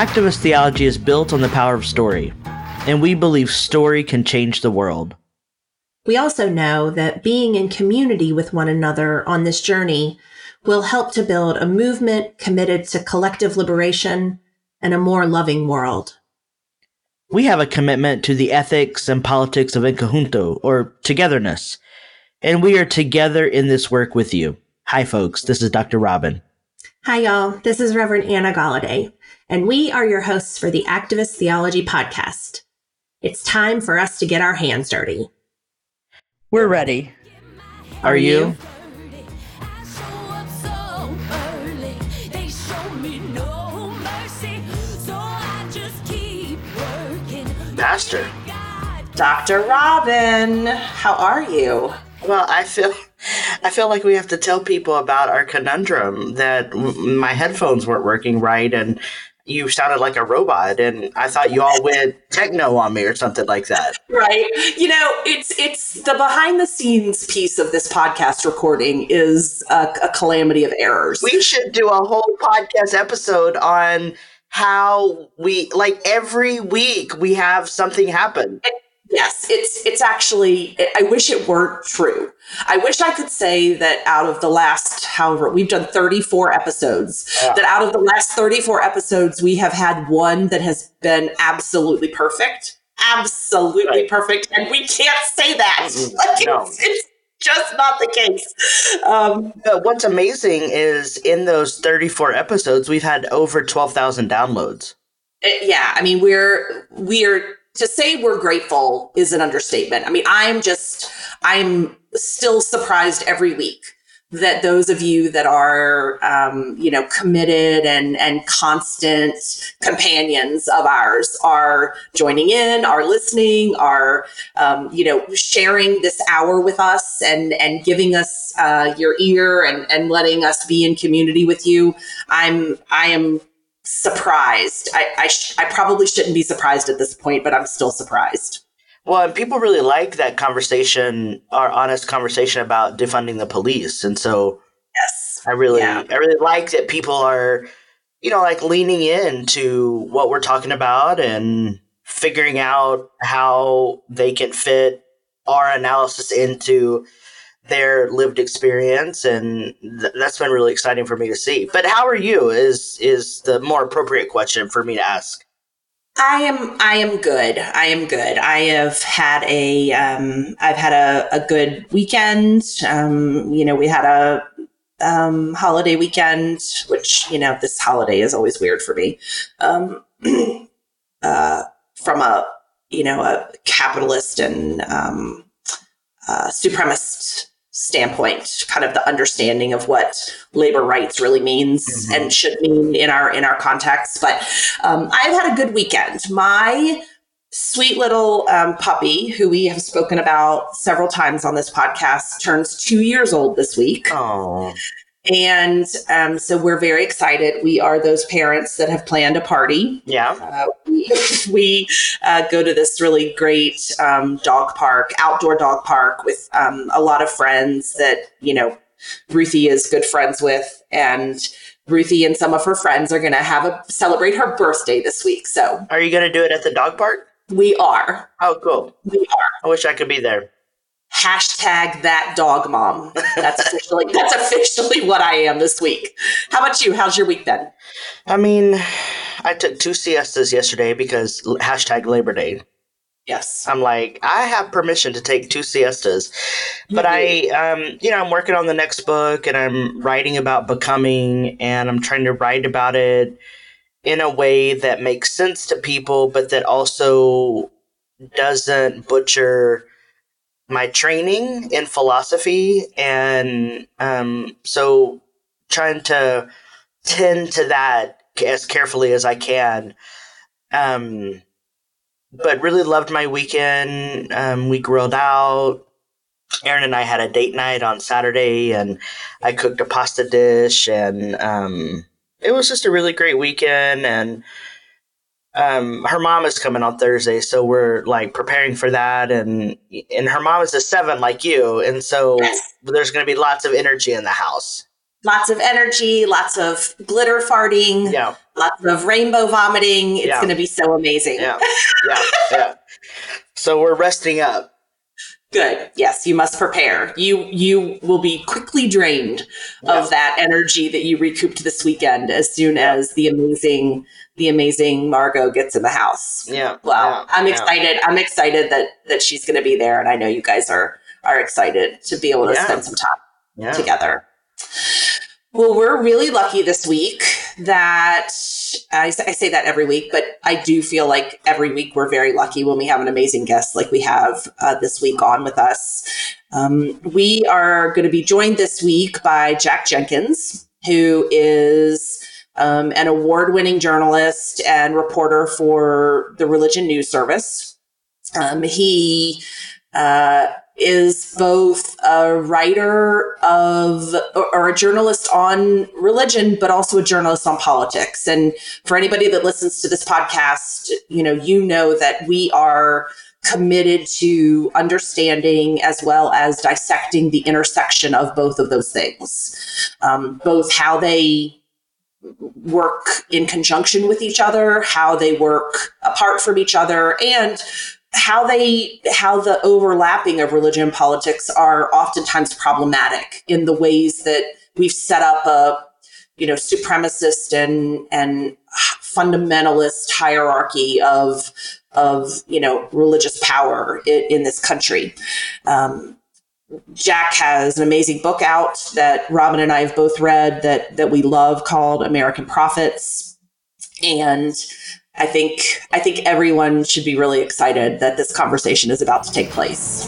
Activist theology is built on the power of story, and we believe story can change the world. We also know that being in community with one another on this journey will help to build a movement committed to collective liberation and a more loving world. We have a commitment to the ethics and politics of conjunto, or togetherness, and we are together in this work with you. Hi, folks. This is Dr. Robin. Hi, y'all. This is Reverend Anna Golladay, and we are your hosts for the Activist Theology Podcast. It's time for us to get our hands dirty. We're ready. Are you? Master. Dr. Robin, how are you? Well, I feel I feel like we have to tell people about our conundrum that m- my headphones weren't working right and you sounded like a robot and I thought you all went techno on me or something like that. Right. You know, it's it's the behind the scenes piece of this podcast recording is a, a calamity of errors. We should do a whole podcast episode on how we like every week we have something happen. Yes, it's it's actually. I wish it weren't true. I wish I could say that out of the last, however, we've done thirty four episodes. Yeah. That out of the last thirty four episodes, we have had one that has been absolutely perfect, absolutely Right. perfect, and we can't say that. Mm-mm, Like, no. it's, it's just not the case. Um, But what's amazing is in those 34 episodes we've had over 12,000 downloads. it- yeah, I mean, we're we're to say we're grateful is an understatement. I mean, I'm just I'm still surprised every week that those of you that are um, you know committed and and constant companions of ours are joining in are listening are um, you know sharing this hour with us and and giving us uh, your ear and and letting us be in community with you i'm i am surprised i I, sh- I probably shouldn't be surprised at this point but i'm still surprised Well, and people really like that conversation, our honest conversation about defunding the police. And so yes I really Yeah. I really like that people are you know like leaning into what we're talking about and figuring out how they can fit our analysis into their lived experience and th- that's been really exciting for me to see. But how are you is is the more appropriate question for me to ask. I am I am good. I am good. I have had a um I've had a, a good weekend. Um, you know, we had a um holiday weekend, which, you know, this holiday is always weird for me. Um uh from a you know, a capitalist and um uh supremacist standpoint, kind of the understanding of what labor rights really means Mhm. and should mean in our in our context. But um, I've had a good weekend. My sweet little um, puppy, who we have spoken about several times on this podcast, turns two years old this week. Oh. And um, so we're very excited. We are those parents that have planned a party. Yeah. Uh, we we uh, go to this really great um, dog park, outdoor dog park with um, a lot of friends that, you know, Ruthie is good friends with. And Ruthie and some of her friends are going to have a celebrate her birthday this week. So Are you going to do it at the dog park? we are. Oh, cool. We are. I wish I could be there. Hashtag that dog mom. That's officially that's officially what I am this week. How about you? How's your week been? I mean, I took two siestas yesterday because hashtag Labor Day. Yes. I'm like, I have permission to take two siestas, but I, um, you know, I'm working on the next book and I'm writing about becoming, and I'm trying to write about it in a way that makes sense to people, but that also doesn't butcher my training in philosophy, and um, so trying to tend to that as carefully as I can. Um, but really loved my weekend. Um, we grilled out. Aaron and I had a date night on Saturday, and I cooked a pasta dish, and um, it was just a really great weekend. And um, her mom is coming on Thursday, so we're like preparing for that. And and her mom is a seven like you, and so Yes. there's going to be lots of energy in the house. lots of energy, lots of glitter farting, Yeah. lots of rainbow vomiting. It's Yeah. going to be so amazing. Yeah. Yeah. Yeah. So we're resting up. Good. Yes, you must prepare. You you will be quickly drained Yeah. of that energy that you recouped this weekend as soon Yeah. as the amazing the amazing Margot gets in the house. Yeah. Well, yeah, I'm excited. I'm excited that that she's going to be there, and I know you guys are are excited to be able to spend some time Yeah. together. Well, we're really lucky this week that I, I say that every week, but I do feel like every week we're very lucky when we have an amazing guest like we have uh, this week on with us. Um, we are going to be joined this week by Jack Jenkins, who is um, an award winning journalist and reporter for the Religion News Service. Um, he uh, is both a writer of or, a journalist on religion, but also a journalist on politics. And for anybody that listens to this podcast, you know, you know that we are committed to understanding as well as dissecting the intersection of both of those things, um, both how they work in conjunction with each other, how they work apart from each other, and how they how the overlapping of religion and politics are oftentimes problematic in the ways that we've set up a you know supremacist and and fundamentalist hierarchy of of you know religious power in, in this country. Um, Jack has an amazing book out that Robin and I have both read that that we love called American Prophets. And I think I think everyone should be really excited that this conversation is about to take place.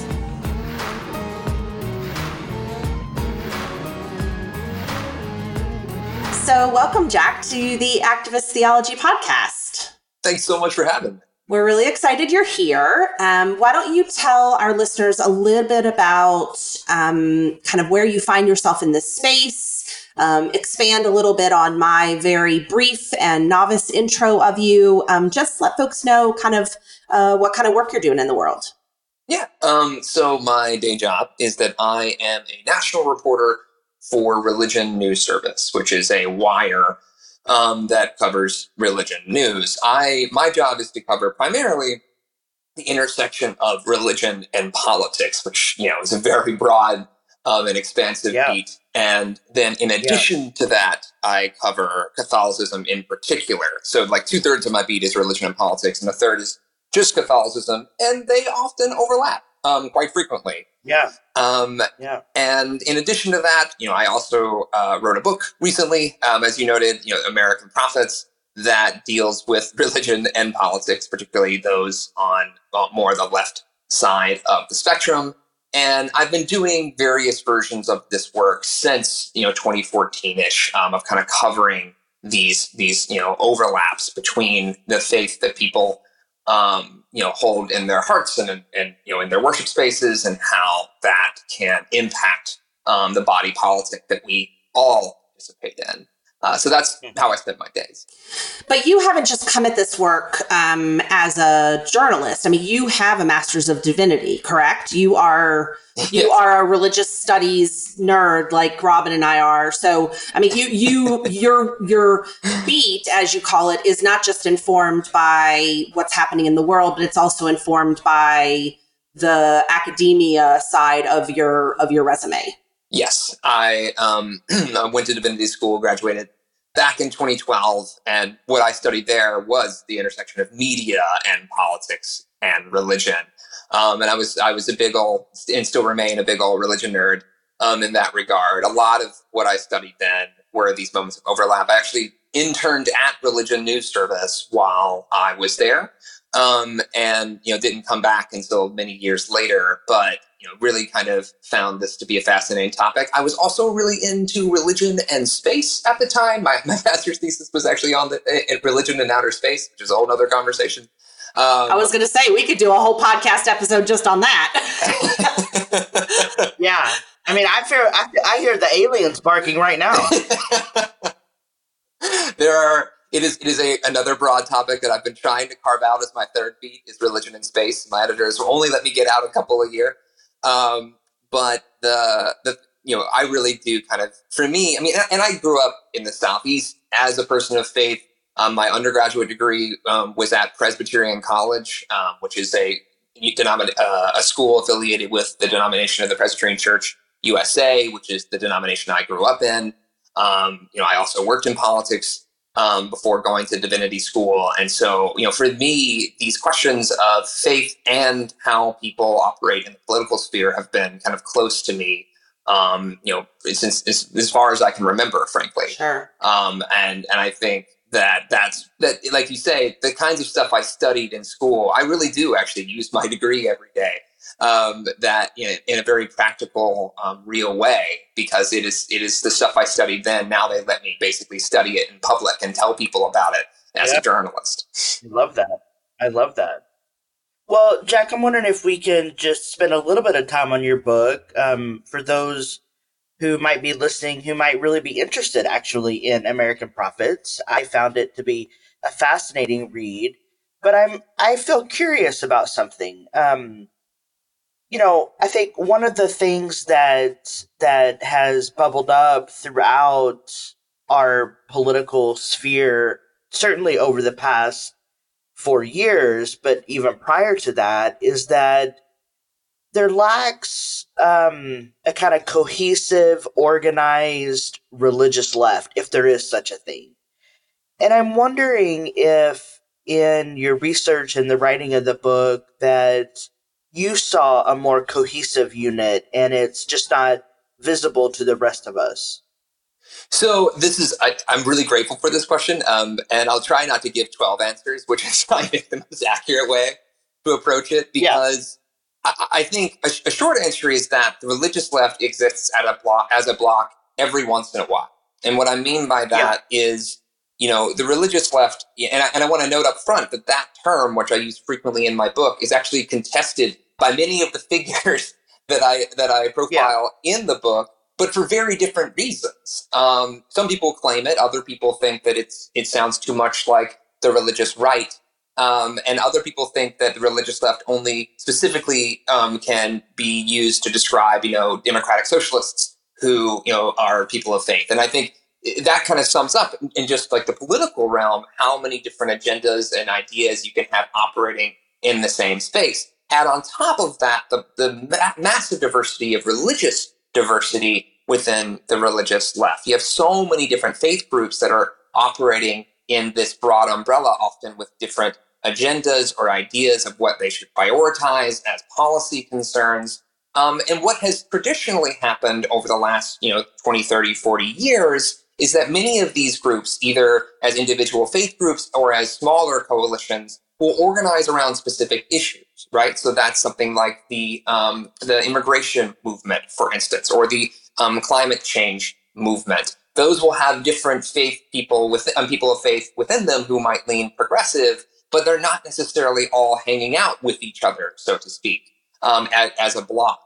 So, welcome, Jack, to the Activist Theology Podcast. Thanks so much for having me. We're really excited you're here. Um, why don't you tell our listeners a little bit about um, kind of where you find yourself in this space? Um, expand a little bit on my very brief and novice intro of you. Um, just let folks know kind of uh, what kind of work you're doing in the world. Yeah. Um, so my day job is that I am a national reporter for Religion News Service, which is a wire um, that covers religion news. I my job is to cover primarily the intersection of religion and politics, which you know is a very broad um, and expansive Yeah. beat. And then in addition to that, I cover Catholicism in particular. So like two thirds of my beat is religion and politics, and a third is just Catholicism, and they often overlap um, quite frequently. Yeah. Um, Yeah. and in addition to that, you know, I also uh, wrote a book recently, um, as you noted, you know, American Prophets, that deals with religion and politics, particularly those on more the left side of the spectrum. And I've been doing various versions of this work since you know 2014ish, um, of kind of covering these these you know overlaps between the faith that people um, you know hold in their hearts and, and you know in their worship spaces and how that can impact um, the body politic that we all participate in. Uh, so that's how I spend my days. But you haven't just come at this work um, as a journalist. I mean, you have a master's of divinity, correct? You are you Yes. are a religious studies nerd like Robin and I are. So, I mean, you you your your beat, as you call it, is not just informed by what's happening in the world, but it's also informed by the academia side of your of your resume. Yes, I um, I went to divinity school, graduated back in 2012, and what I studied there was the intersection of media and politics and religion. Um, and I was I was a big old and still remain a big old religion nerd um, in that regard. A lot of what I studied then were these moments of overlap. I actually interned at Religion News Service while I was there, um, and you know didn't come back until many years later. But you know really kind of found this to be a fascinating topic. I was also really into religion and space at the time. My, my master's thesis was actually on the in religion and outer space, which is a whole other conversation. Um, I was going to say we could do a whole podcast episode just on that. Yeah. I mean, I fear I, I hear the aliens barking right now. there are it is it is a another broad topic that I've been trying to carve out as my third beat is religion and space. My editors will only let me get out a couple a year. Um, but the the you know, I really do kind of, for me, I mean, and I grew up in the Southeast as a person of faith. Um, my undergraduate degree um, was at Presbyterian College, um, which is a denomin- uh, a school affiliated with the denomination of the Presbyterian Church USA, which is the denomination I grew up in. Um, you know, I also worked in politics um, before going to divinity school, and so you know, for me, these questions of faith and how people operate in the political sphere have been kind of close to me. Um, you know, since as, as far as I can remember, frankly. Sure. Um, and and I think that that's that like you say the kinds of stuff i studied in school i really do actually use my degree every day um, that in, in, a very practical um, real way because it is it is the stuff i studied then. Now they let me basically study it in public and tell people about it as a journalist. I love that. I love that. Well jack i'm wondering if we can just spend a little bit of time on your book um, for those who might be listening who might really be interested actually in American Prophets. I found it to be a fascinating read, but I'm I feel curious about something. Um, you know, I think one of the things that that has bubbled up throughout our political sphere, certainly over the past four years, but even prior to that, is that there lacks um, a kind of cohesive, organized religious left, if there is such a thing. And I'm wondering if, in your research and the writing of the book, that you saw a more cohesive unit and it's just not visible to the rest of us. So this is I, am really grateful for this question, um, and I'll try not to give 12 answers, which is I think the most accurate way to approach it because I think a, a, short answer is that the religious left exists at a bloc as a bloc every once in a while. And what I mean by that yeah. is, you know, the religious left, and I, and I want to note up front that that term, which I use frequently in my book, is actually contested by many of the figures that I that I profile yeah. in the book, but for very different reasons. Um, some people claim it; other people think that it's it sounds too much like the religious right. Um, and other people think that the religious left only specifically um, can be used to describe, you know, democratic socialists who, you know, are people of faith. And I think that kind of sums up in just like the political realm how many different agendas and ideas you can have operating in the same space. Add on top of that the, the ma- massive diversity of religious diversity within the religious left. You have so many different faith groups that are operating in this broad umbrella, often with different agendas or ideas of what they should prioritize as policy concerns. Um, and what has traditionally happened over the last, you know, 20, 30, 40 years is that many of these groups, either as individual faith groups or as smaller coalitions, will organize around specific issues, right? So that's something like the um, the immigration movement, for instance, or the um, climate change movement those will have different faith people with um, people of faith within them who might lean progressive, but they're not necessarily all hanging out with each other, so to speak, um, as, as, a bloc.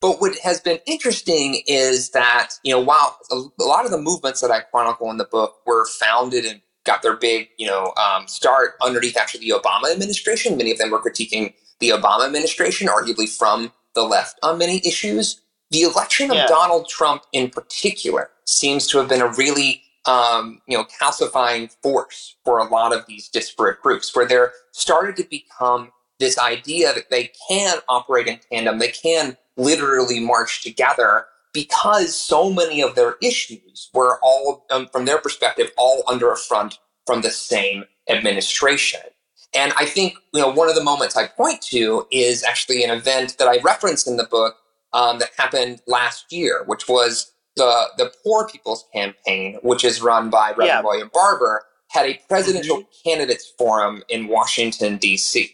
But what has been interesting is that you know while a, lot of the movements that I chronicle in the book were founded and got their big you know um, start underneath actually the Obama administration, many of them were critiquing the Obama administration, arguably from the left on many issues. The election of yeah. Donald Trump, in particular, seems to have been a really um, you know calcifying force for a lot of these disparate groups, where there started to become this idea that they can operate in tandem, they can literally march together because so many of their issues were all, um, from their perspective, all under a front from the same administration. And I think you know one of the moments I point to is actually an event that I reference in the book um, that happened last year, which was the the Poor People's Campaign, which is run by Reverend yeah. William Barber, had a presidential mm-hmm. candidates forum in Washington D.C.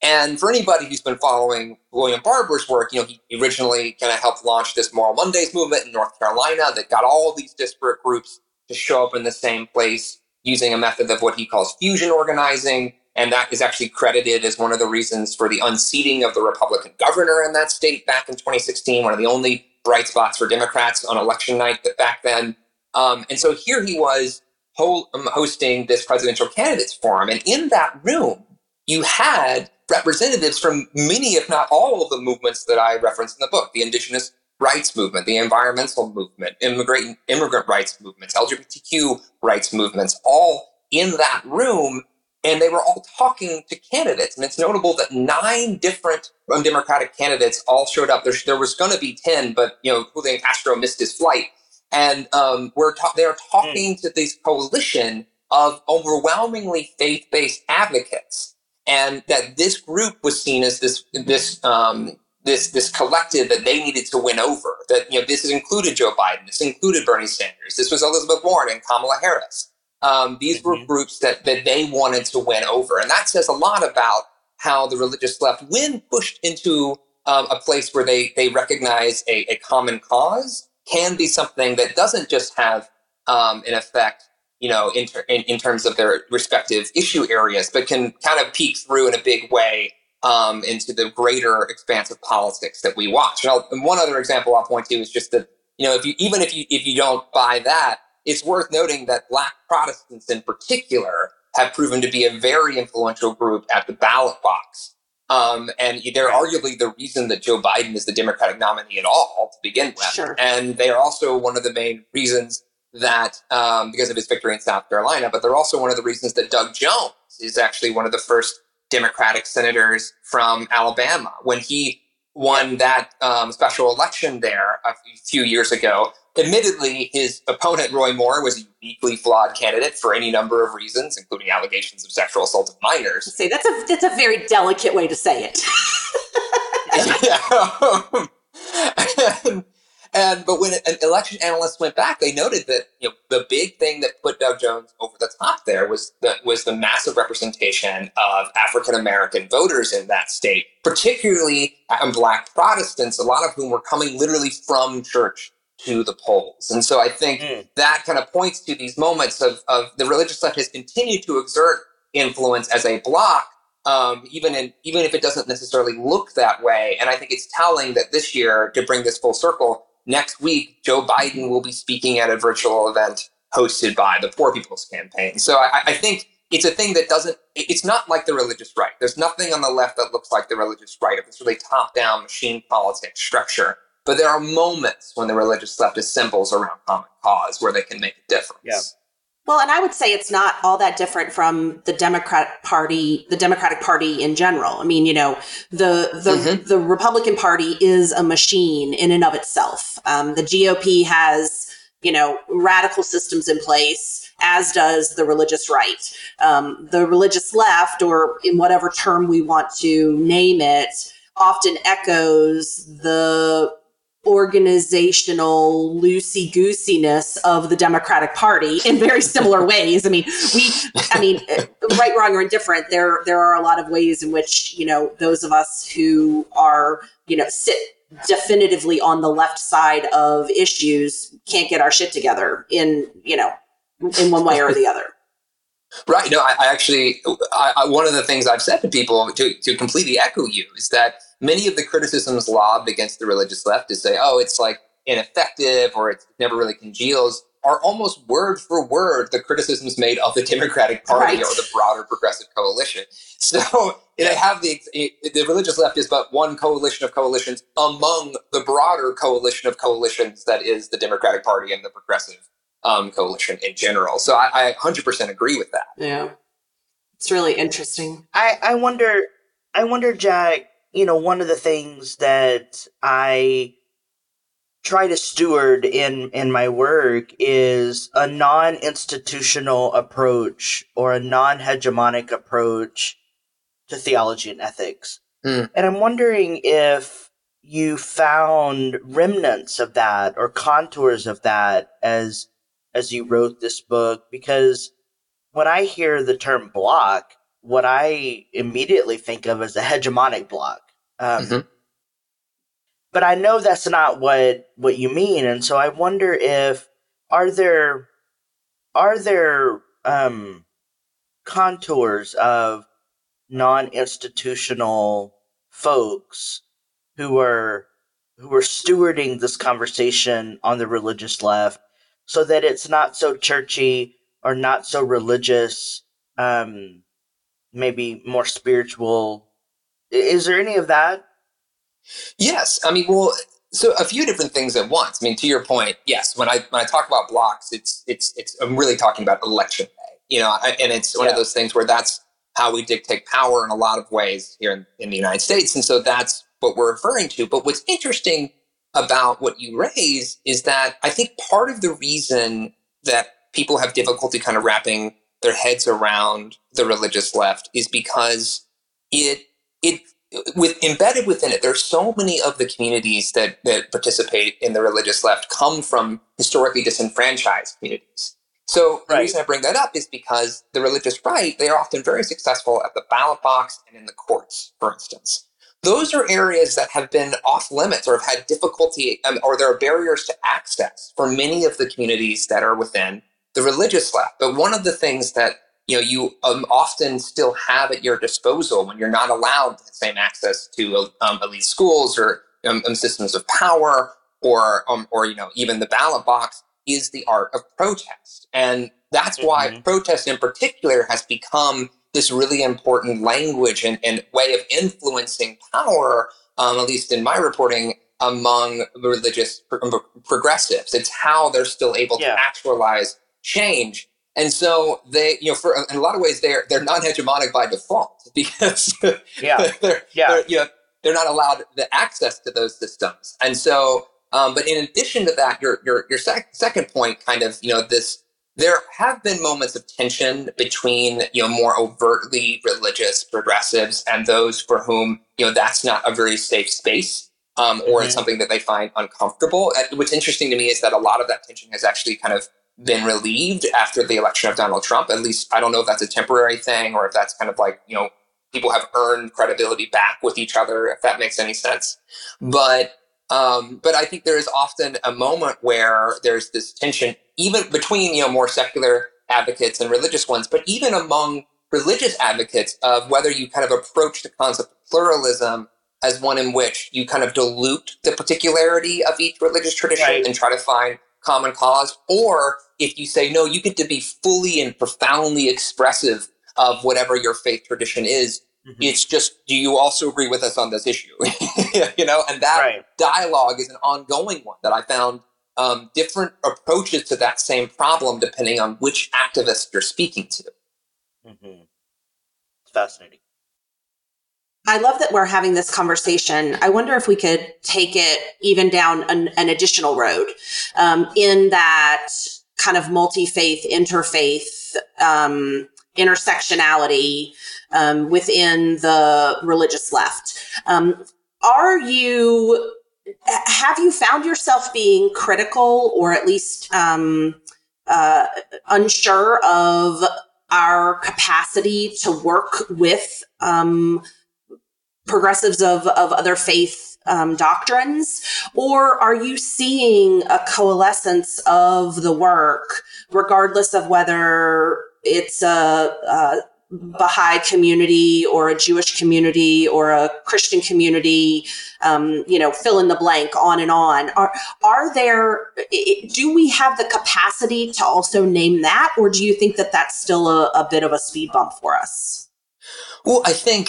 And for anybody who's been following William Barber's work, you know he originally kind of helped launch this Moral Mondays movement in North Carolina that got all these disparate groups to show up in the same place using a method of what he calls fusion organizing. And that is actually credited as one of the reasons for the unseating of the Republican governor in that state back in 2016, one of the only bright spots for Democrats on election night back then. Um, and so here he was ho- um, hosting this presidential candidates forum. And in that room, you had representatives from many, if not all, of the movements that I referenced in the book the indigenous rights movement, the environmental movement, immigrant immigrant rights movements, LGBTQ rights movements, all in that room, and they were all talking to candidates. And it's notable that nine different Democratic candidates all showed up. There, there was going to be ten, but you know, Julian Castro missed his flight, and um, we're ta- they're talking mm. to this coalition of overwhelmingly faith-based advocates, and that this group was seen as this this um, this this collective that they needed to win over. That you know, this included Joe Biden, this included Bernie Sanders, this was Elizabeth Warren and Kamala Harris. Um, these mm-hmm. were groups that that they wanted to win over, and that says a lot about how the religious left, when pushed into um, a place where they they recognize a, a, common cause, can be something that doesn't just have um, an effect, you know, in, ter- in, in terms of their respective issue areas, but can kind of peek through in a big way um, into the greater expanse of politics that we watch. And, and, one other example I'll point to is just that you know if you even if you if you don't buy that, it's worth noting that Black Protestants in particular have proven to be a very influential group at the ballot box. Um, and they're arguably the reason that Joe Biden is the Democratic nominee at all to begin with. Sure. And they are also one of the main reasons that, um, because of his victory in South Carolina, but they're also one of the reasons that Doug Jones is actually one of the first Democratic senators from Alabama. When he won that um, special election there a few years ago, admittedly, his opponent, Roy Moore, was a uniquely flawed candidate for any number of reasons, including allegations of sexual assault of minors. Say that's a that's a very delicate way to say it. and, and but when an election analyst went back, they noted that you know the big thing that put Doug Jones over the top there was the was the massive representation of African American voters in that state, particularly um, Black Protestants, a lot of whom were coming literally from church to the polls. And so I think mm. that kind of points to these moments of, of the religious left has continued to exert influence as a bloc, um, even in even if it doesn't necessarily look that way. And I think it's telling that this year, to bring this full circle, next week Joe Biden will be speaking at a virtual event hosted by the Poor People's Campaign. So I, I think it's a thing that doesn't it's not like the religious right there's nothing on the left that looks like the religious right of this really top-down machine politics structure but there are moments when the religious left assembles around common cause where they can make a difference. Yeah. Well, and I would say it's not all that different from the Democratic Party, the Democratic Party in general. I mean, you know, the the mm-hmm. the Republican Party is a machine in and of itself. Um, the GOP has, you know, radical systems in place, as does the religious right. Um, the religious left, or in whatever term we want to name it, often echoes the organizational loosey goosiness of the Democratic Party in very similar ways. I mean, we, I mean, right, wrong, or indifferent. There, there are a lot of ways in which you know those of us who are you know sit definitively on the left side of issues can't get our shit together in you know in one way or the other. Right. No, I, I actually, I, I, one of the things I've said to people to, to completely echo you is that many of the criticisms lobbed against the religious left to say, oh, it's like ineffective or it never really congeals are almost word for word the criticisms made of the Democratic Party right. or the broader progressive coalition. So they have the the religious left is but one coalition of coalitions among the broader coalition of coalitions that is the Democratic Party and the progressive um, coalition in general. So I, I 100% agree with that. Yeah, it's really interesting. I I wonder I wonder Jack you know, one of the things that I try to steward in in my work is a non-institutional approach or a non-hegemonic approach to theology and ethics. Mm. And I'm wondering if you found remnants of that or contours of that as as you wrote this book because when I hear the term bloc, what I immediately think of is a hegemonic block. Um, mm-hmm. But I know that's not what what you mean, and so I wonder if are there are there um, contours of non-institutional folks who are who are stewarding this conversation on the religious left so that it's not so churchy or not so religious um, maybe more spiritual. Is there any of that? Yes, I mean, well, so a few different things at once. I mean, to your point, yes. When I when I talk about blocs, it's it's it's I'm really talking about election day. You know, and it's one yeah. of those things where that's how we dictate power in a lot of ways here in, in the United States, and so that's what we're referring to. But what's interesting about what you raise is that I think part of the reason that people have difficulty kind of wrapping their heads around the religious left is because it it with embedded within it there's so many of the communities that that participate in the religious left come from historically disenfranchised communities so the right. reason i bring that up is because the religious right they are often very successful at the ballot box and in the courts for instance those are areas that have been off limits or have had difficulty um, or there are barriers to access for many of the communities that are within the religious left but one of the things that you know you um, often still have at your disposal when you're not allowed the same access to um, elite schools or um, um, systems of power or um, or you know even the ballot box is the art of protest and that's why mm-hmm. protest in particular has become this really important language and, and way of influencing power um, at least in my reporting among religious pro- progressives it's how they're still able yeah. to actualize change and so they, you know, for in a lot of ways, they're they're non-hegemonic by default because yeah, they're, yeah, they're, you know, they're not allowed the access to those systems. And so, um, but in addition to that, your your your sec- second point, kind of, you know, this there have been moments of tension between you know more overtly religious progressives and those for whom you know that's not a very safe space um, or mm-hmm. it's something that they find uncomfortable. And what's interesting to me is that a lot of that tension has actually kind of been relieved after the election of Donald Trump. At least I don't know if that's a temporary thing or if that's kind of like, you know, people have earned credibility back with each other, if that makes any sense. But um, but I think there is often a moment where there's this tension, even between you know more secular advocates and religious ones, but even among religious advocates of whether you kind of approach the concept of pluralism as one in which you kind of dilute the particularity of each religious tradition right. and try to find common cause, or if you say, no, you get to be fully and profoundly expressive of whatever your faith tradition is. Mm-hmm. It's just, do you also agree with us on this issue? you know, and that right. dialogue is an ongoing one that I found um, different approaches to that same problem depending on which activist you're speaking to. Mm-hmm. Fascinating. I love that we're having this conversation. I wonder if we could take it even down an, an additional road um, in that kind of multi faith, interfaith, um, intersectionality um, within the religious left. Are you, have you found yourself being critical or at least um, uh, unsure of our capacity to work with um, progressives of, of other faith um, doctrines? Or are you seeing a coalescence of the work, regardless of whether it's a, a Baha'i community or a Jewish community or a Christian community, um, you know, fill in the blank, on and on. Are are there? Do we have the capacity to also name that, or do you think that that's still a, a bit of a speed bump for us? Well, I think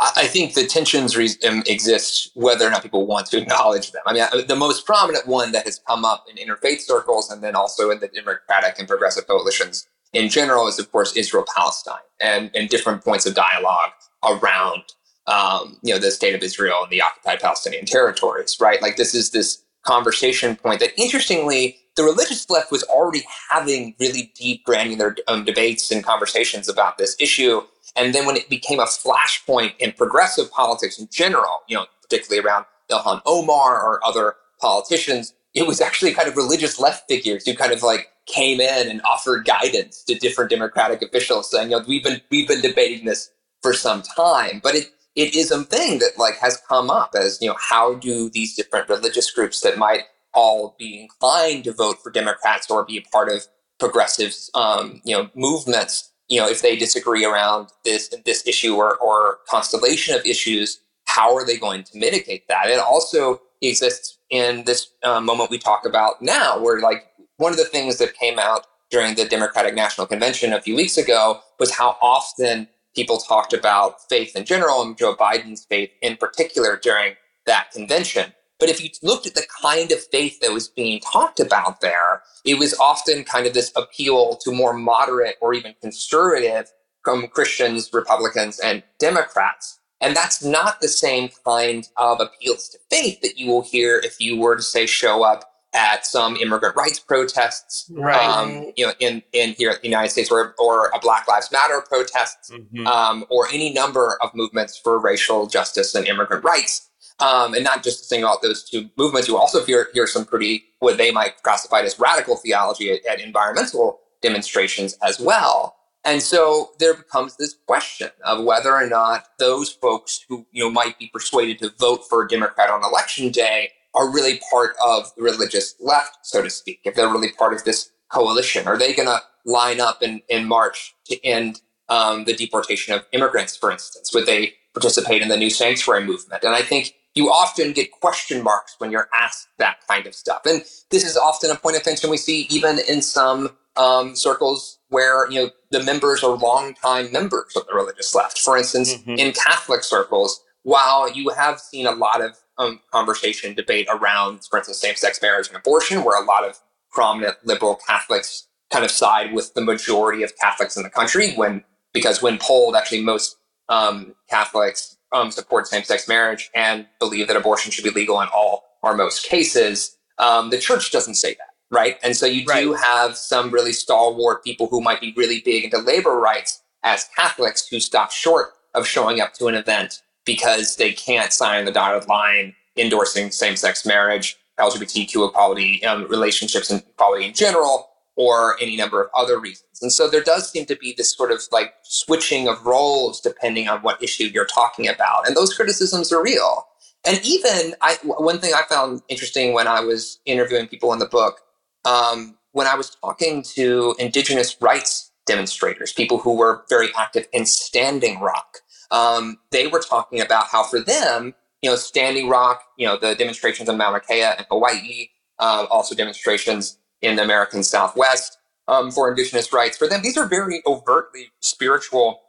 I think the tensions re- um, exist whether or not people want to acknowledge them. I mean, the most prominent one that has come up in interfaith circles and then also in the Democratic and progressive coalitions in general is, of course, Israel Palestine and, and different points of dialogue around, um, you know, the state of Israel and the occupied Palestinian territories, right? Like this is this conversation point that, interestingly, the religious left was already having really deep, granular um, debates and conversations about this issue and then when it became a flashpoint in progressive politics in general, you know, particularly around Ilhan Omar or other politicians, it was actually kind of religious left figures who kind of like came in and offered guidance to different democratic officials saying, you know, we've been we've been debating this for some time. But it it is a thing that like has come up as, you know, how do these different religious groups that might all be inclined to vote for Democrats or be a part of progressive um, you know, movements you know, if they disagree around this this issue or, or constellation of issues, how are they going to mitigate that? It also exists in this uh, moment we talk about now, where like one of the things that came out during the Democratic National Convention a few weeks ago was how often people talked about faith in general and Joe Biden's faith in particular during that convention. But if you looked at the kind of faith that was being talked about there, it was often kind of this appeal to more moderate or even conservative from Christians, Republicans, and Democrats. And that's not the same kind of appeals to faith that you will hear if you were to say show up at some immigrant rights protests, Right. um, you know, in, in here in the United States, or, or a Black Lives Matter protests, Mhm. um, or any number of movements for racial justice and immigrant rights. Um, and not just to single out those two movements, you also hear, hear some pretty, what they might classify as radical theology at, at environmental demonstrations as well. And so there becomes this question of whether or not those folks who you know might be persuaded to vote for a Democrat on election day are really part of the religious left, so to speak. If they're really part of this coalition, are they going to line up in, in March to end um, the deportation of immigrants, for instance? Would they participate in the new sanctuary movement? And I think you often get question marks when you're asked that kind of stuff. And this is often a point of tension we see even in some um, circles where you know the members are longtime members of the religious left. For instance, Mhm. in Catholic circles, while you have seen a lot of um, conversation, debate around, for instance, same-sex marriage and abortion, where a lot of prominent liberal Catholics kind of side with the majority of Catholics in the country, when because when polled, actually most um, Catholics um, support same-sex marriage and believe that abortion should be legal in all or most cases. Um, the church doesn't say that, right? And so you do have some really stalwart people who might be really big into labor rights as Catholics who stop short of showing up to an event because they can't sign the dotted line endorsing same-sex marriage, LGBTQ equality, um, relationships and equality in general, or any number of other reasons. And so there does seem to be this sort of like switching of roles depending on what issue you're talking about. And those criticisms are real. And even I, one thing I found interesting when I was interviewing people in the book, um, when I was talking to indigenous rights demonstrators, people who were very active in Standing Rock, um, they were talking about how for them, you know, Standing Rock, you know, the demonstrations in Mauna Kea and Hawaii, uh, also demonstrations in the American Southwest um, for indigenous rights. For them, these are very overtly spiritual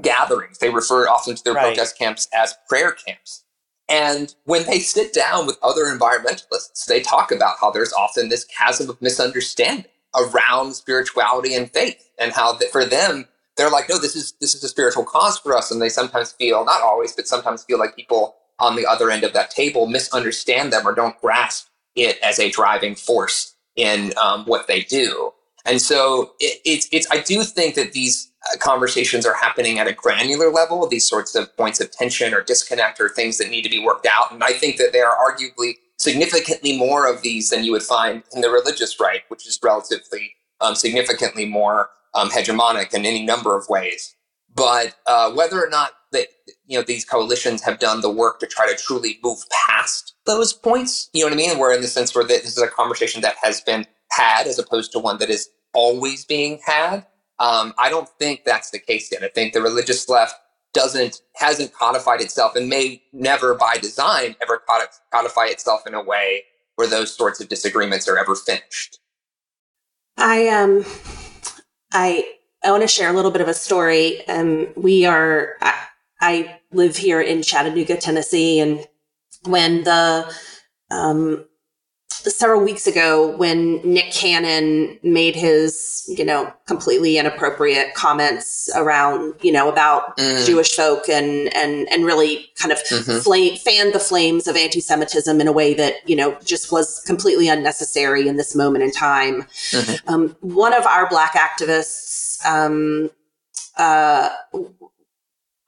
gatherings. They refer often to their Right. protest camps as prayer camps. And when they sit down with other environmentalists, they talk about how there's often this chasm of misunderstanding around spirituality and faith, and how that for them they're like, no, this is this is a spiritual cause for us, and they sometimes feel, not always, but sometimes feel like people on the other end of that table misunderstand them or don't grasp it as a driving force in um, what they do. And so it, it's it's I do think that these uh, conversations are happening at a granular level. These sorts of points of tension or disconnect or things that need to be worked out. And I think that there are arguably significantly more of these than you would find in the religious right, which is relatively um, significantly more um, hegemonic in any number of ways. But uh, whether or not that you know these coalitions have done the work to try to truly move past those points, you know what I mean? Where in the sense where this is a conversation that has been had as opposed to one that is always being had. Um, I don't think that's the case yet. I think the religious left doesn't hasn't codified itself and may never by design ever codify itself in a way where those sorts of disagreements are ever finished. I um I I want to share a little bit of a story. Um we are I, I live here in Chattanooga, Tennessee and when the um several weeks ago when Nick Cannon made his, you know, completely inappropriate comments around, you know, about Mm. Jewish folk and and and really kind of Mhm. flame, fanned the flames of anti-Semitism in a way that you know just was completely unnecessary in this moment in time. Mhm. Um, one of our black activists um, uh,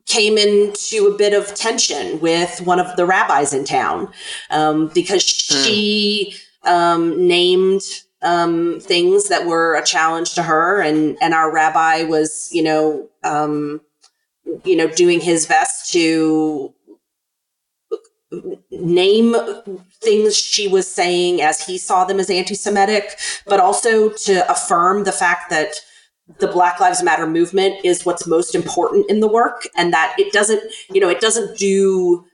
came into a bit of tension with one of the rabbis in town um, because she um, named um, things that were a challenge to her, and and our rabbi was, you know, um, you know, doing his best to name things she was saying as he saw them as anti-Semitic, but also to affirm the fact that the Black Lives Matter movement is what's most important in the work, and that it doesn't, you know, it doesn't do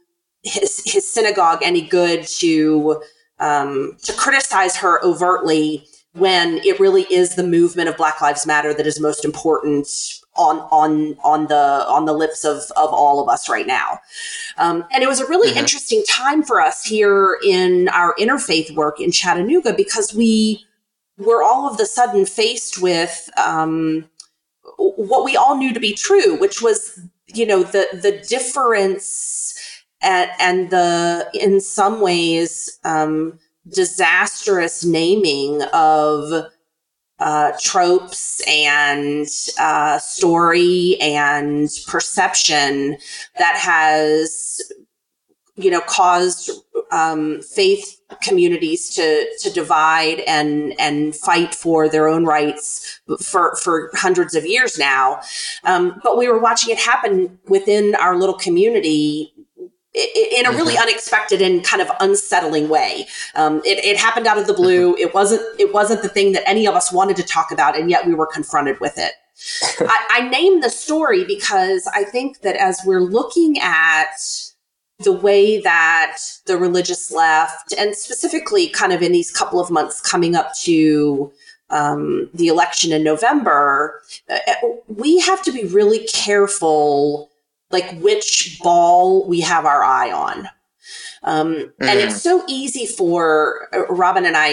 his his synagogue any good to um, to criticize her overtly when it really is the movement of Black Lives Matter that is most important on on on the on the lips of of all of us right now. Um, and it was a really mm-hmm. interesting time for us here in our interfaith work in Chattanooga because we were all of the sudden faced with um, what we all knew to be true, which was you know the the difference and, and the in some ways um, disastrous naming of uh, tropes and uh, story and perception that has you know caused um, faith communities to to divide and and fight for their own rights for for hundreds of years now. Um, but we were watching it happen within our little community in a really mm-hmm. unexpected and kind of unsettling way. Um, it, it, happened out of the blue. Mm-hmm. It wasn't. It wasn't the thing that any of us wanted to talk about, and yet we were confronted with it. I, I named the story because I think that as we're looking at the way that the religious left, and specifically kind of in these couple of months coming up to um, the election in November, uh, we have to be really careful like which ball we have our eye on. Um, mm. And it's mm. so easy for uh, Robin and I,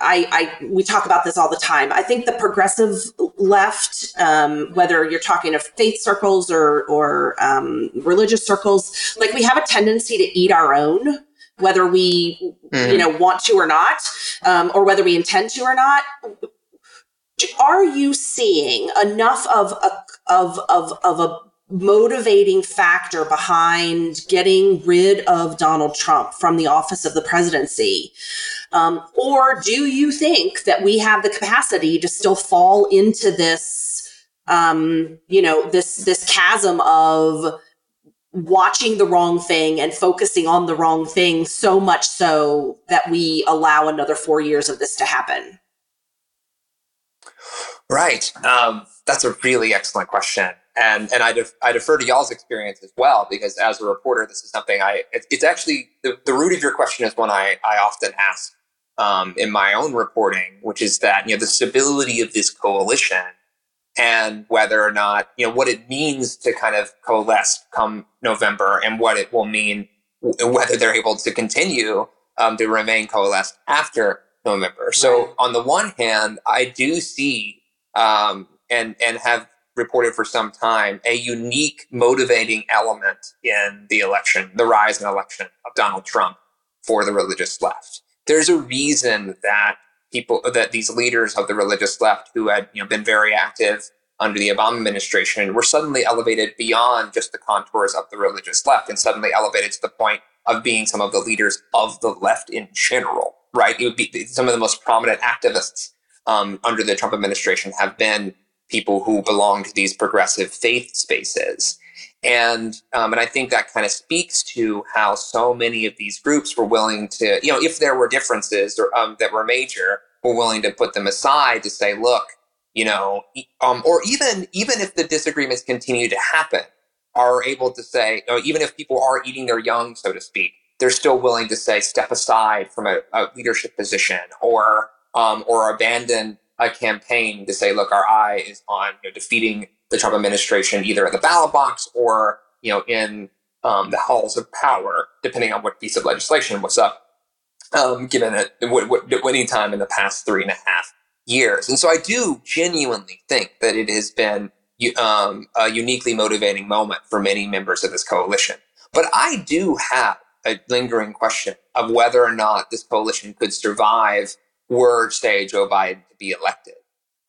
I, I, we talk about this all the time. I think the progressive left, um, whether you're talking of faith circles or, or um, religious circles, like we have a tendency to eat our own, whether we, mm. you know, want to or not, um, or whether we intend to or not. Are you seeing enough of a, of, of, of a motivating factor behind getting rid of Donald Trump from the office of the presidency? Um, or do you think that we have the capacity to still fall into this, um, you know, this this chasm of watching the wrong thing and focusing on the wrong thing so much so that we allow another four years of this to happen? Right. Um, that's a really excellent question and and I, def- I defer to y'all's experience as well because as a reporter this is something i it's, it's actually the, the root of your question is one i, I often ask um, in my own reporting which is that you know the stability of this coalition and whether or not you know what it means to kind of coalesce come november and what it will mean whether they're able to continue um, to remain coalesced after november so right. on the one hand i do see um, and and have reported for some time a unique motivating element in the election, the rise and election of Donald Trump for the religious left. There's a reason that people that these leaders of the religious left who had you know been very active under the Obama administration were suddenly elevated beyond just the contours of the religious left and suddenly elevated to the point of being some of the leaders of the left in general, right? It would be some of the most prominent activists um, under the Trump administration have been people who belong to these progressive faith spaces. And um, and I think that kind of speaks to how so many of these groups were willing to, you know, if there were differences or, um, that were major, were willing to put them aside to say, look, you know, um, or even even if the disagreements continue to happen, are able to say, you know, even if people are eating their young, so to speak, they're still willing to say, step aside from a, a leadership position or um, or abandon a campaign to say, look, our eye is on you know, defeating the Trump administration either at the ballot box or you know in um, the halls of power, depending on what piece of legislation was up, um, given it what, what, any time in the past three and a half years. And so I do genuinely think that it has been um, a uniquely motivating moment for many members of this coalition. But I do have a lingering question of whether or not this coalition could survive were, say, Joe Biden be elected.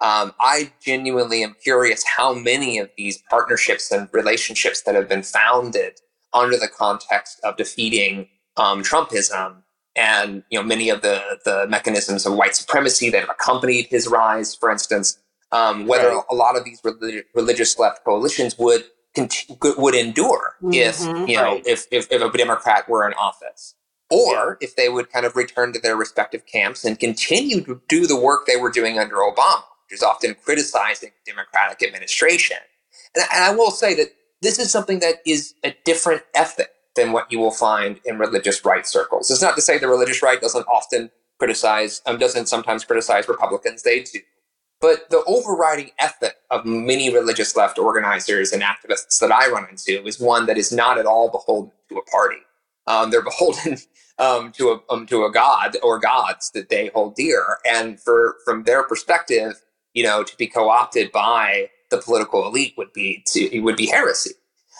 Um, I genuinely am curious how many of these partnerships and relationships that have been founded under the context of defeating um, Trumpism and you know many of the the mechanisms of white supremacy that have accompanied his rise, for instance, um, whether right. a lot of these religi- religious left coalitions would would endure mm-hmm, if you know right. if, if if a Democrat were in office or if they would kind of return to their respective camps and continue to do the work they were doing under Obama, which is often criticizing Democratic administration. And, and I will say that this is something that is a different ethic than what you will find in religious right circles. It's not to say the religious right doesn't often criticize um, doesn't sometimes criticize Republicans. They do. But the overriding ethic of many religious left organizers and activists that I run into is one that is not at all beholden to a party. Um, they're beholden um, to a um, to a god or gods that they hold dear, and for from their perspective, you know, to be co-opted by the political elite would be to it would be heresy.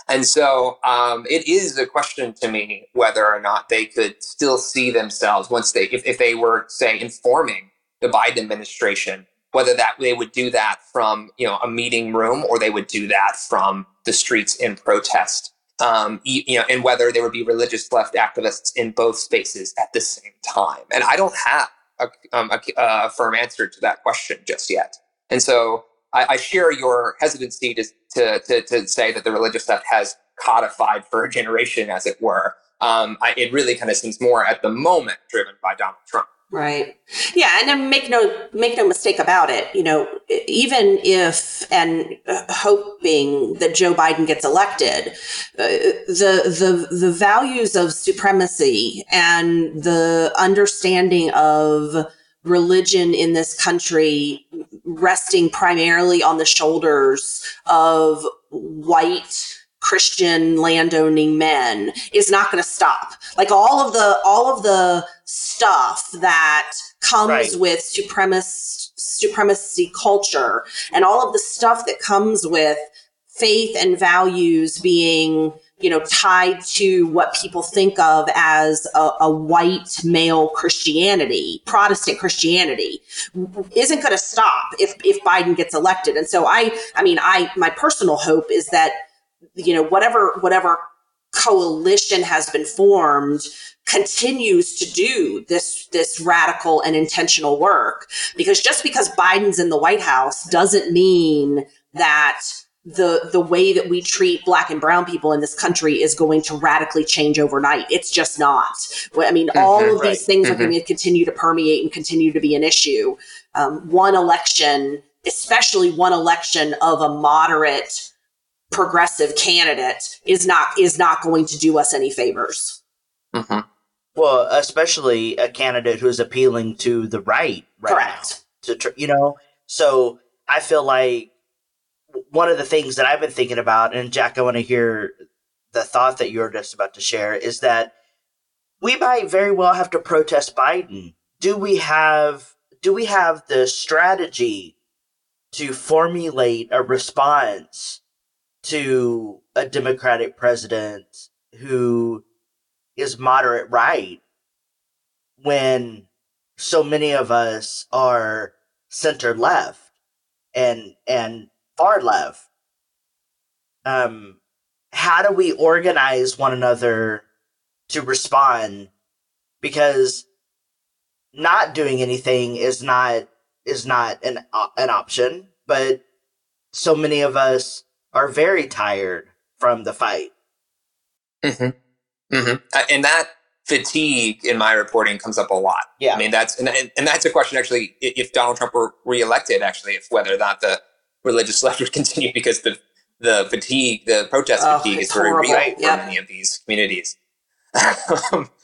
And so um, it is a question to me whether or not they could still see themselves once they, if, if they were, say, informing the Biden administration, whether that they would do that from you know a meeting room or they would do that from the streets in protest um, you, know, and whether there would be religious left activists in both spaces at the same time. And I don't have a, um, a, a firm answer to that question just yet. And so I, I share your hesitancy to, to, to, to, say that the religious left has codified for a generation, as it were. Um, I, it really kind of seems more at the moment driven by Donald Trump. Right. Yeah, and then make no make no mistake about it. You know, even if and uh, hoping that Joe Biden gets elected, uh, the the the values of supremacy and the understanding of religion in this country resting primarily on the shoulders of white Christian landowning men is not going to stop. Like all of the all of the stuff that comes right. with supremacist supremacy culture and all of the stuff that comes with faith and values being you know tied to what people think of as a, a white male christianity protestant christianity isn't going to stop if if biden gets elected and so i i mean i my personal hope is that you know whatever whatever coalition has been formed continues to do this this radical and intentional work because just because Biden's in the White House doesn't mean that the the way that we treat black and brown people in this country is going to radically change overnight. It's just not. I mean, mm-hmm, all of right. these things mm-hmm. are going to continue to permeate and continue to be an issue. Um, one election, especially one election of a moderate progressive candidate is not is not going to do us any favors. Mm-hmm. Well, especially a candidate who's appealing to the right, right correct? Now, to you know, so I feel like one of the things that I've been thinking about, and Jack, I want to hear the thought that you're just about to share, is that we might very well have to protest Biden. Do we have do we have the strategy to formulate a response to a Democratic president who is moderate right when so many of us are center left and and far left. Um how do we organize one another to respond? Because not doing anything is not is not an an option but so many of us are very tired from the fight. Mm-hmm. Mm-hmm. And that fatigue in my reporting comes up a lot. Yeah. I mean, that's, and, and that's a question actually, if Donald Trump were reelected, actually, if whether or not the religious left would continue because the, the fatigue, the protest oh, fatigue is very real for yep. many of these communities.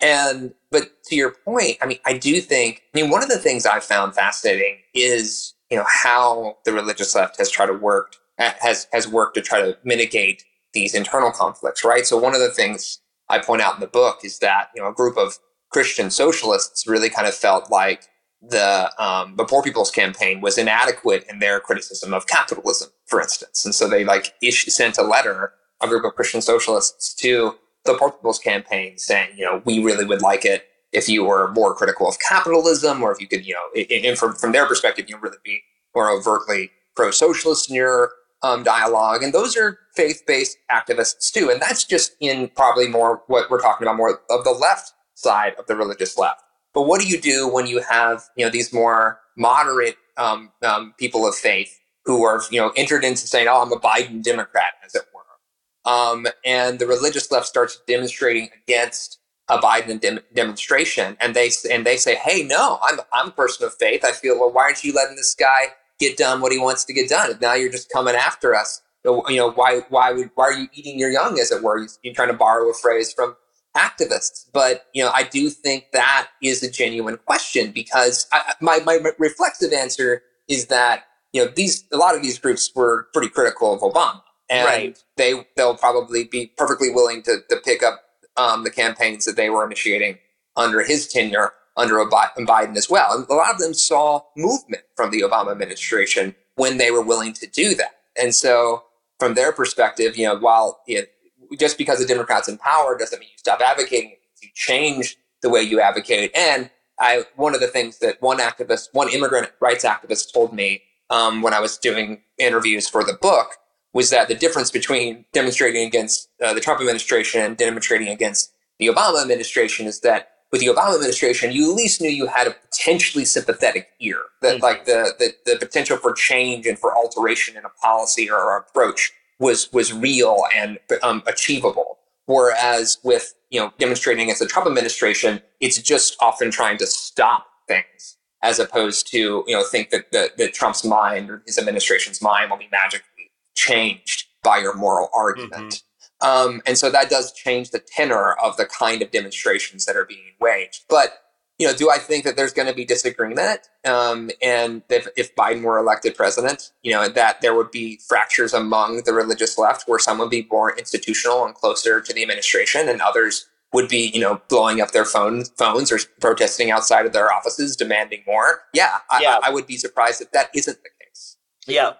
And, but to your point, I mean, I do think, I mean, one of the things I've found fascinating is, you know, how the religious left has tried to work has has worked to try to mitigate these internal conflicts, right? So one of the things I point out in the book is that you know a group of Christian socialists really kind of felt like the um, the Poor People's Campaign was inadequate in their criticism of capitalism, for instance, and so they like issue, sent a letter, a group of Christian socialists to the Poor People's Campaign saying, you know, we really would like it if you were more critical of capitalism, or if you could, you know, and from from their perspective, you know, really be more overtly pro-socialist in your um, dialogue, and those are faith-based activists too. And that's just in probably more what we're talking about, more of the left side of the religious left. But what do you do when you have you know these more moderate um, um, people of faith who are you know entered into saying, "Oh, I'm a Biden Democrat," as it were, um, and the religious left starts demonstrating against a Biden dem- demonstration, and they and they say, "Hey, no, I'm I'm a person of faith. I feel well. Why aren't you letting this guy get done what he wants to get done. Now you're just coming after us. You know, why why would, why are you eating your young, as it were? You, are trying to borrow a phrase from activists. But you know, I do think that is a genuine question because I, my my reflexive answer is that you know these a lot of these groups were pretty critical of Obama, and Right. they they'll probably be perfectly willing to to pick up um, the campaigns that they were initiating under his tenure under Biden as well. And a lot of them saw movement from the Obama administration when they were willing to do that. And so, from their perspective, you know, while you know, just because the Democrats in power doesn't mean you stop advocating, you change the way you advocate. And I, one of the things that one activist, one immigrant rights activist told me um, when I was doing interviews for the book was that the difference between demonstrating against uh, the Trump administration and demonstrating against the Obama administration is that with the Obama administration, you at least knew you had a potentially sympathetic ear, that Mhm. like the, the the potential for change and for alteration in a policy or approach was was real and um, achievable. Whereas with you know demonstrating against the Trump administration, it's just often trying to stop things as opposed to you know think that that, that Trump's mind or his administration's mind will be magically changed by your moral argument. Um, and so that does change the tenor of the kind of demonstrations that are being waged. But you know, do I think that there's going to be disagreement? Um, and if, if Biden were elected president, you know, that there would be fractures among the religious left where some would be more institutional and closer to the administration and others would be, you know, blowing up their phones, phones or protesting outside of their offices, demanding more. Yeah, I, Yeah. I, I would be surprised if that isn't the case. Yeah.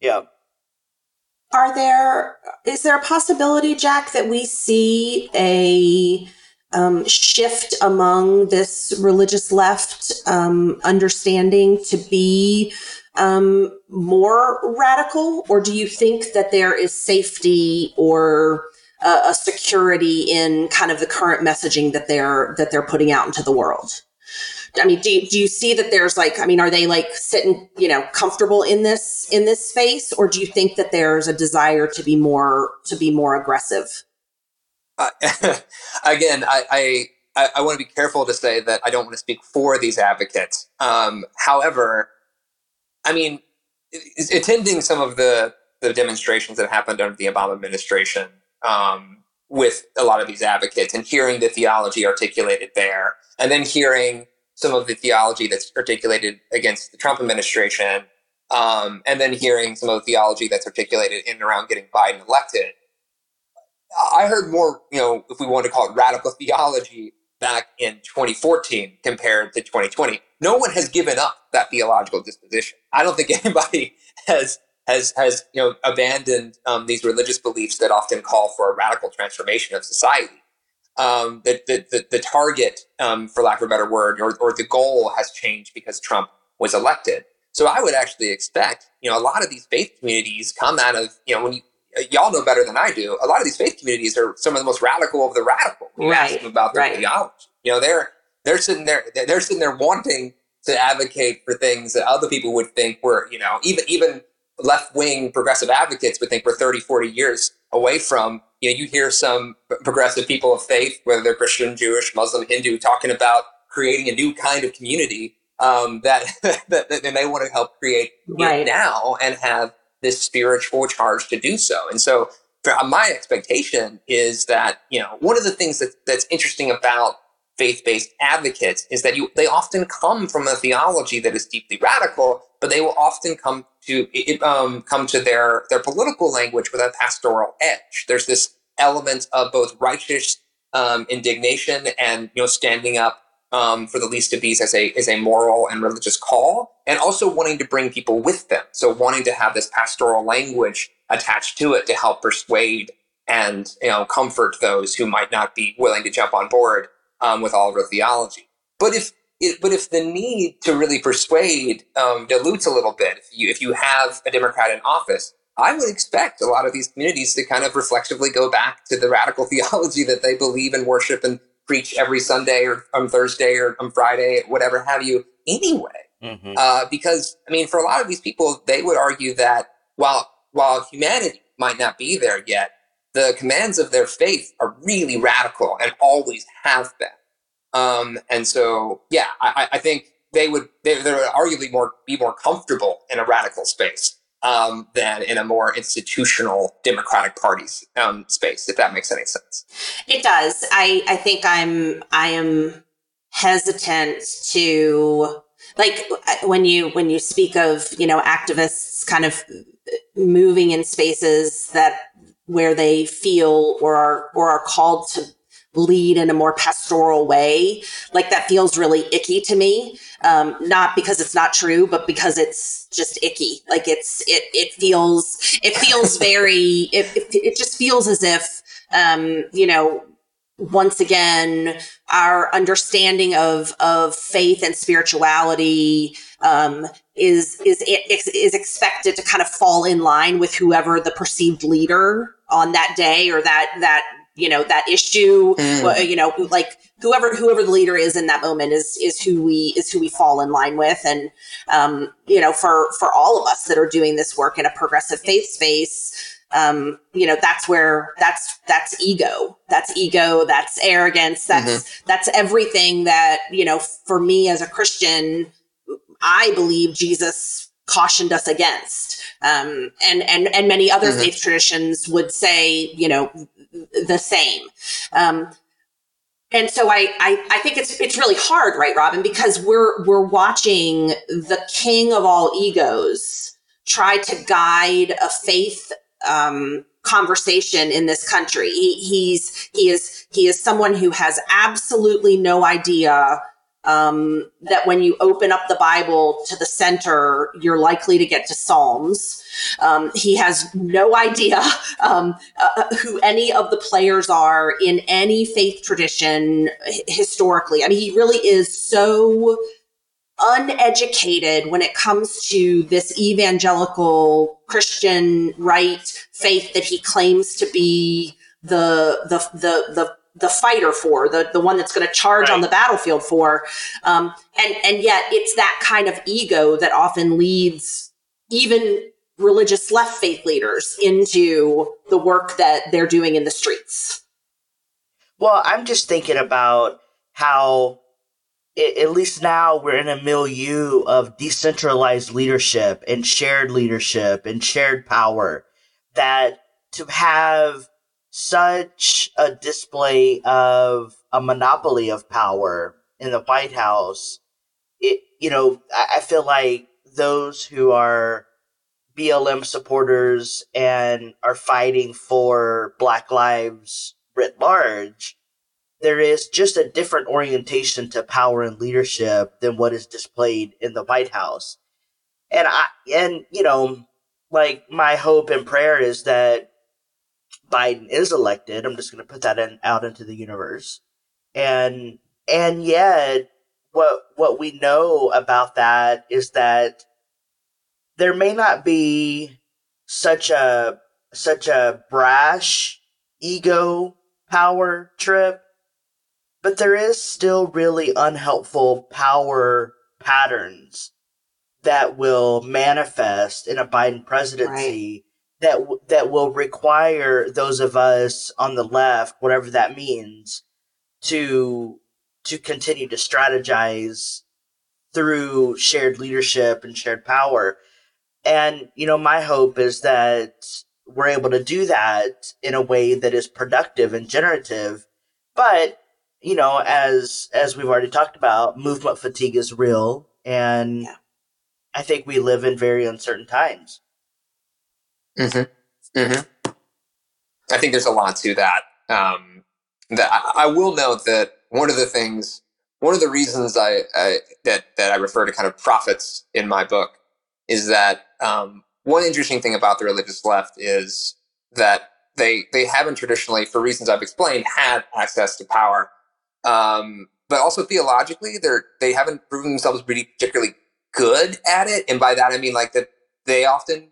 Yeah. Are there is there a possibility, Jack, that we see a um, shift among this religious left um, understanding to be um, more radical, or do you think that there is safety or uh, a security in kind of the current messaging that they're that they're putting out into the world? I mean, do you, do you see that there's like, I mean, are they like sitting, you know, comfortable in this in this space, or do you think that there's a desire to be more to be more aggressive? Uh, again, I, I, I, want to be careful to say that I don't want to speak for these advocates. Um, however, I mean, attending some of the, the demonstrations that happened under the Obama administration um, with a lot of these advocates and hearing the theology articulated there, and then hearing some of the theology that's articulated against the Trump administration, um, and then hearing some of the theology that's articulated in and around getting Biden elected. I heard more, you know, if we want to call it radical theology back in 2014 compared to 2020. No one has given up that theological disposition. I don't think anybody has has has you know abandoned um, these religious beliefs that often call for a radical transformation of society. Um, the, the, the, the target, um, for lack of a better word, or, or the goal has changed because Trump was elected. So I would actually expect, you know, a lot of these faith communities come out of, you know, when you, y'all know better than I do, a lot of these faith communities are some of the most radical of the radical. You ask Right, them about their right. theology. You know, they're they're sitting there they're they're sitting there wanting to advocate for things that other people would think were, you know, even even left wing progressive advocates would think we're 30, 40 years away from. You know, you hear some progressive people of faith, whether they're Christian, Jewish, Muslim, Hindu, talking about creating a new kind of community um, that, that that they may want to help create Right. now and have this spiritual charge to do so. And so, for, uh, my expectation is that you know one of the things that, that's interesting about faith-based advocates is that you they often come from a theology that is deeply radical, but they will often come to it, um, come to their their political language with a pastoral edge. There's this element of both righteous um, indignation and you know standing up um, for the least of these as a as a moral and religious call, and also wanting to bring people with them. So wanting to have this pastoral language attached to it to help persuade and you know comfort those who might not be willing to jump on board um, with all of the theology. But if it, but if the need to really persuade um, dilutes a little bit, if you if you have a Democrat in office, I would expect a lot of these communities to kind of reflexively go back to the radical theology that they believe and worship and preach every Sunday or on Thursday or on Friday, whatever have you. Anyway, Mm-hmm. uh, because I mean, for a lot of these people, they would argue that while while humanity might not be there yet, the commands of their faith are really radical and always have been. Um, and so, yeah, I, I- think they would they, they would arguably more be more comfortable in a radical space um, than in a more institutional Democratic Party's um, space, if that makes any sense. It does. I I think I'm I am hesitant to like when you when you speak of you know activists kind of moving in spaces that where they feel or are or are called to lead in a more pastoral way. Like that feels really icky to me um, not because it's not true but because it's just icky. Like it's it it feels it feels very it, it, it just feels as if um, you know once again our understanding of of faith and spirituality um, is is is expected to kind of fall in line with whoever the perceived leader on that day or that that you know that issue mm. you know like whoever whoever the leader is in that moment is is who we is who we fall in line with and um, you know for for all of us that are doing this work in a progressive faith space um, you know that's where that's that's ego that's ego that's arrogance that's mm-hmm. that's everything that you know for me as a christian i believe jesus cautioned us against um, and and and many other mm-hmm. faith traditions would say you know the same um, and so I, I i think it's it's really hard right robin because we're we're watching the king of all egos try to guide a faith um, conversation in this country. He, he's he is he is someone who has absolutely no idea um, that when you open up the Bible to the center, you're likely to get to Psalms. Um, he has no idea um, uh, who any of the players are in any faith tradition historically. I mean, he really is so uneducated when it comes to this evangelical Christian right faith that he claims to be the the the the the fighter for the the one that's going to charge right. on the battlefield for um, and and yet it's that kind of ego that often leads even religious left faith leaders into the work that they're doing in the streets. Well i'm just thinking about how at least now we're in a milieu of decentralized leadership and shared leadership and shared power that to have such a display of a monopoly of power in the White House, it you know, I feel like those who are BLM supporters and are fighting for Black lives writ large there is just a different orientation to power and leadership than what is displayed in the White House. And I and you know, like my hope and prayer is that Biden is elected. I'm just going to put that in, out into the universe. And and yet what what we know about that is that there may not be such a such a brash ego power trip but there is still really unhelpful power patterns that will manifest in a Biden presidency right. that that will require those of us on the left, whatever that means, to to continue to strategize through shared leadership and shared power. And you know, my hope is that we're able to do that in a way that is productive and generative, but you know, as as we've already talked about, movement fatigue is real, and yeah. I think we live in very uncertain times. hmm hmm I think there's a lot to that. Um, that I, I, will note that one of the things, one of the reasons I, I, that that I refer to kind of prophets in my book is that um, one interesting thing about the religious left is that they they haven't traditionally, for reasons I've explained, had access to power um, but also theologically, they're they haven't proven themselves really particularly good at it, and by that I mean like that they often,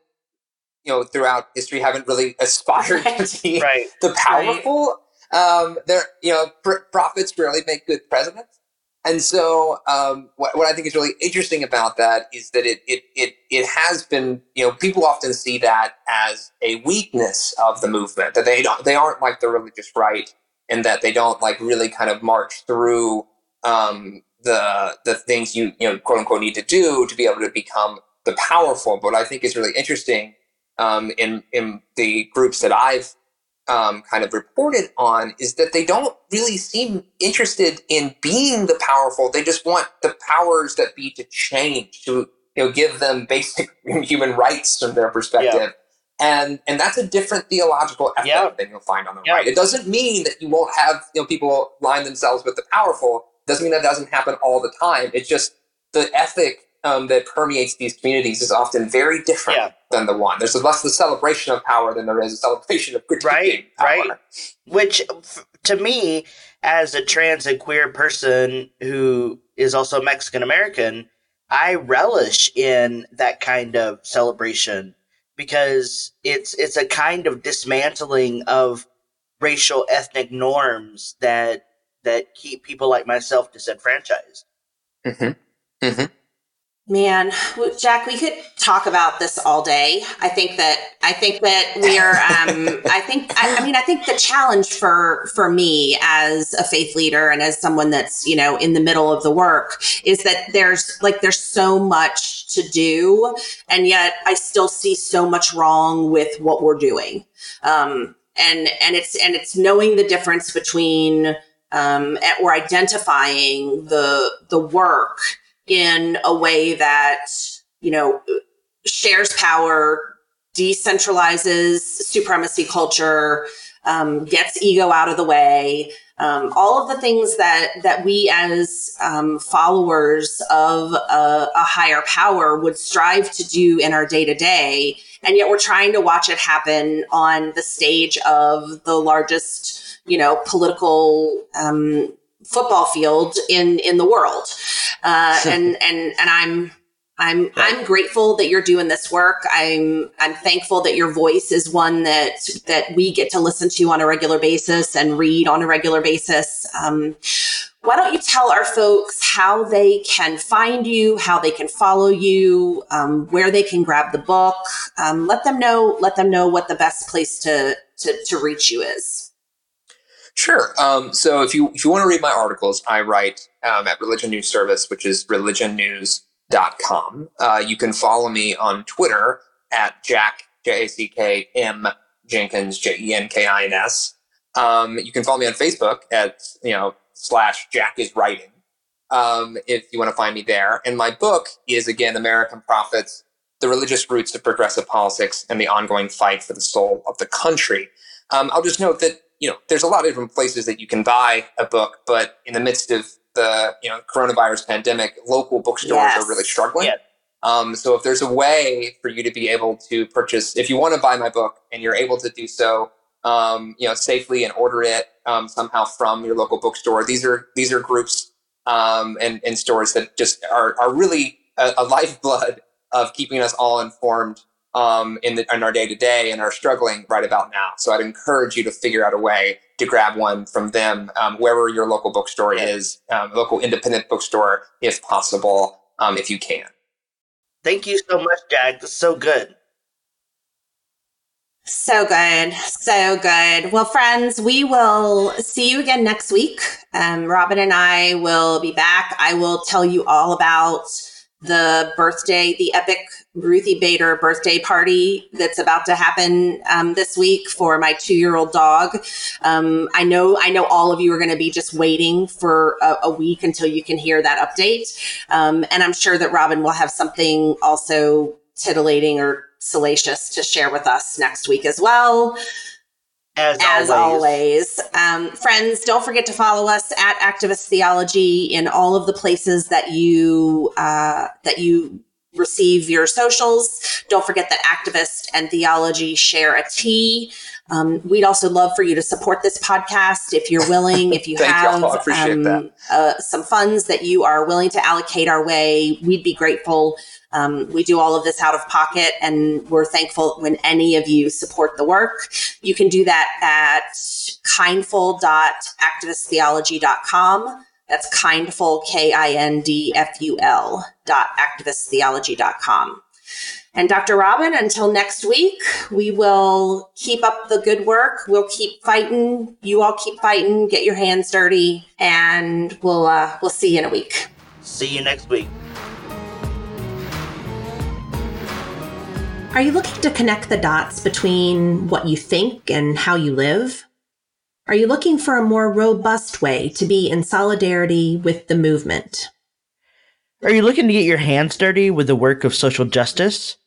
you know, throughout history haven't really aspired right. to be right. the powerful. Right. Um, they're you know pr- prophets rarely make good presidents, and so um, what, what I think is really interesting about that is that it it it it has been you know people often see that as a weakness of the movement that they don't they aren't like the religious right and that they don't like really kind of march through um, the the things you you know quote unquote need to do to be able to become the powerful. But I think is really interesting um, in in the groups that I've um, kind of reported on is that they don't really seem interested in being the powerful. They just want the powers that be to change, to you know, give them basic human rights from their perspective. Yeah. And and that's a different theological ethic yeah. than you'll find on the yeah. right. It doesn't mean that you won't have you know people line themselves with the powerful. It doesn't mean that doesn't happen all the time. It's just the ethic um, that permeates these communities is often very different. Than the one. There's less the celebration of power than there is a celebration of critiquing right, power. Right, Which, to me, as a trans and queer person who is also Mexican American, I relish in that kind of celebration because it's it's a kind of dismantling of racial ethnic norms that that keep people like myself disenfranchised. Mm-hmm. Mm-hmm. Man, Jack, we could talk about this all day. I think that I think that we are. Um, I think. I, I, mean, I think the challenge for for me as a faith leader and as someone that's you know in the middle of the work is that there's like there's so much to do, and yet I still see so much wrong with what we're doing. Um, and and it's and it's knowing the difference between um, or identifying the the work in a way that, you know, shares power, decentralizes supremacy culture, um, gets ego out of the way. Um, all of the things that that we as um, followers of a, a, higher power would strive to do in our day to day, and yet we're trying to watch it happen on the stage of the largest, you know, political um, football field in in the world. Uh, and and and I'm I'm I'm grateful that you're doing this work. I'm I'm thankful that your voice is one that that we get to listen to on a regular basis and read on a regular basis. Um, why don't you tell our folks how they can find you, how they can follow you, um, where they can grab the book? Um, let them know. Let them know what the best place to to, to reach you is. Sure. Um, so if you if you want to read my articles, I write um, at Religion News Service, which is religionnews.com. Uh, you can follow me on Twitter at Jack J A C K M Jenkins J E N K I N S. Um, you can follow me on Facebook at you know slash Jack is writing um, if you want to find me there. And my book is again American Prophets: The Religious Roots of Progressive Politics and the Ongoing Fight for the Soul of the Country. Um, I'll just note that you know, there's a lot of different places that you can buy a book, but in the midst of the you know coronavirus pandemic, local bookstores yes. are really struggling. Um, so if there's a way for you to be able to purchase, if you want to buy my book and you're able to do so, um, you know, safely and order it um, somehow from your local bookstore, these are these are groups um, and, and stores that just are are really a, a lifeblood of keeping us all informed um, in, the, in our day to day and are struggling right about now. So I'd encourage you to figure out a way to grab one from them, um, wherever your local bookstore is, um, local independent bookstore, if possible, um, if you can. Thank you so much, Jack. That's so good. So good. So good. Well, friends, we will see you again next week. Um, Robin and I will be back. I will tell you all about the birthday, the epic Ruthie Bader birthday party that's about to happen um, this week for my two-year-old dog. Um, I know, I know, all of you are going to be just waiting for a, a, week until you can hear that update, um, and I'm sure that Robin will have something also titillating or salacious to share with us next week as well. As, As always. always. Um, friends, don't forget to follow us at Activist Theology in all of the places that you uh, that you receive your socials. Don't forget that Activist and Theology share a T. Um, we'd also love for you to support this podcast if you're willing, if you have um, uh, some funds that you are willing to allocate our way. We'd be grateful. Um, we do all of this out of pocket, and we're thankful when any of you support the work. You can do that at kindful.activisttheology.com. That's kindful, K I N D F U L dot activisttheology.com. And Dr. Robin, until next week, we will keep up the good work. We'll keep fighting. You all keep fighting. Get your hands dirty, and we'll uh, we'll see you in a week. See you next week. Are you looking to connect the dots between what you think and how you live? Are you looking for a more robust way to be in solidarity with the movement? Are you looking to get your hands dirty with the work of social justice?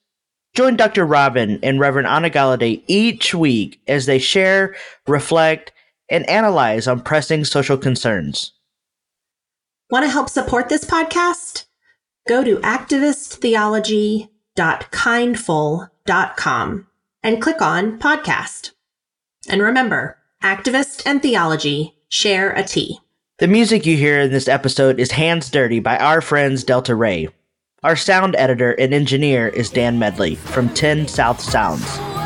Join Dr. Robin and Reverend Anna Golladay each week as they share, reflect, and analyze on pressing social concerns. Want to help support this podcast? Go to activisttheology.kindful.com and click on podcast. And remember, activist and theology share a T. The music you hear in this episode is Hands Dirty by our friends Delta Rae. Our sound editor and engineer is Dan Medley from 10 South Sounds.